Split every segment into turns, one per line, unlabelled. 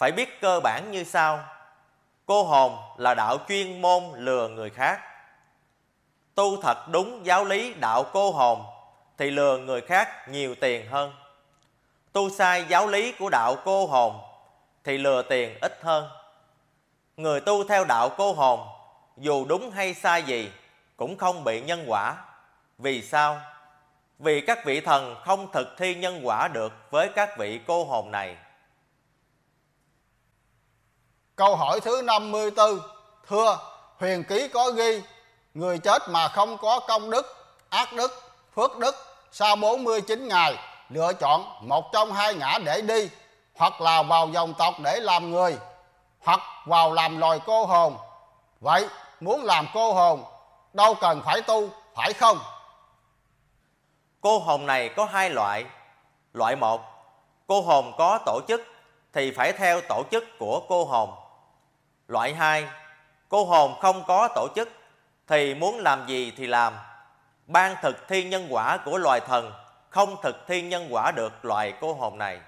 phải biết cơ bản như sau. Cô hồn là đạo chuyên môn lừa người khác. Tu thật đúng giáo lý đạo cô hồn, thì lừa người khác nhiều tiền hơn. Tu sai giáo lý của đạo cô hồn, thì lừa tiền ít hơn. Người tu theo đạo cô hồn, dù đúng hay sai gì, cũng không bị nhân quả. Vì sao? Vì các vị thần không thực thi nhân quả được với các vị cô hồn này.
Câu hỏi thứ 54 Thưa, huyền ký có ghi Người chết mà không có công đức, ác đức, phước đức Sau 49 ngày lựa chọn một trong hai ngã để đi Hoặc là vào dòng tộc để làm người Hoặc vào làm loài cô hồn Vậy muốn làm cô hồn đâu cần phải tu, phải không?
Cô hồn này có hai loại. Loại một, cô hồn có tổ chức thì phải theo tổ chức của cô hồn. Loại hai, cô hồn không có tổ chức thì muốn làm gì thì làm. Ban thực thi nhân quả của loài thần không thực thi nhân quả được loài cô hồn này.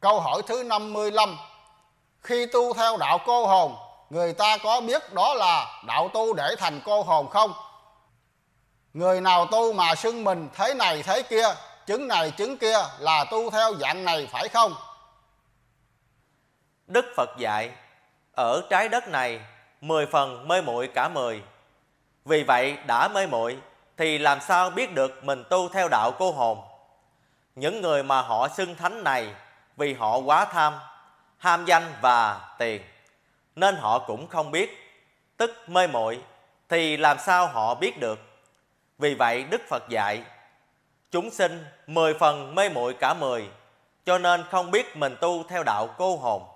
Câu hỏi thứ 55 Khi tu theo đạo cô hồn Người ta có biết đó là đạo tu để thành cô hồn không? Người nào tu mà xưng mình thế này thế kia Chứng này chứng kia là tu theo dạng này phải không?
Đức Phật dạy, Ở trái đất này, Mười phần mê muội cả mười. Vì vậy đã mê muội, Thì làm sao biết được mình tu theo đạo cô hồn? Những người mà họ xưng thánh này, Vì họ quá tham, Ham danh và tiền, Nên họ cũng không biết. Tức mê muội, Thì làm sao họ biết được? Vì vậy Đức Phật dạy, Chúng sinh mười phần mê muội cả mười, Cho nên không biết mình tu theo đạo cô hồn.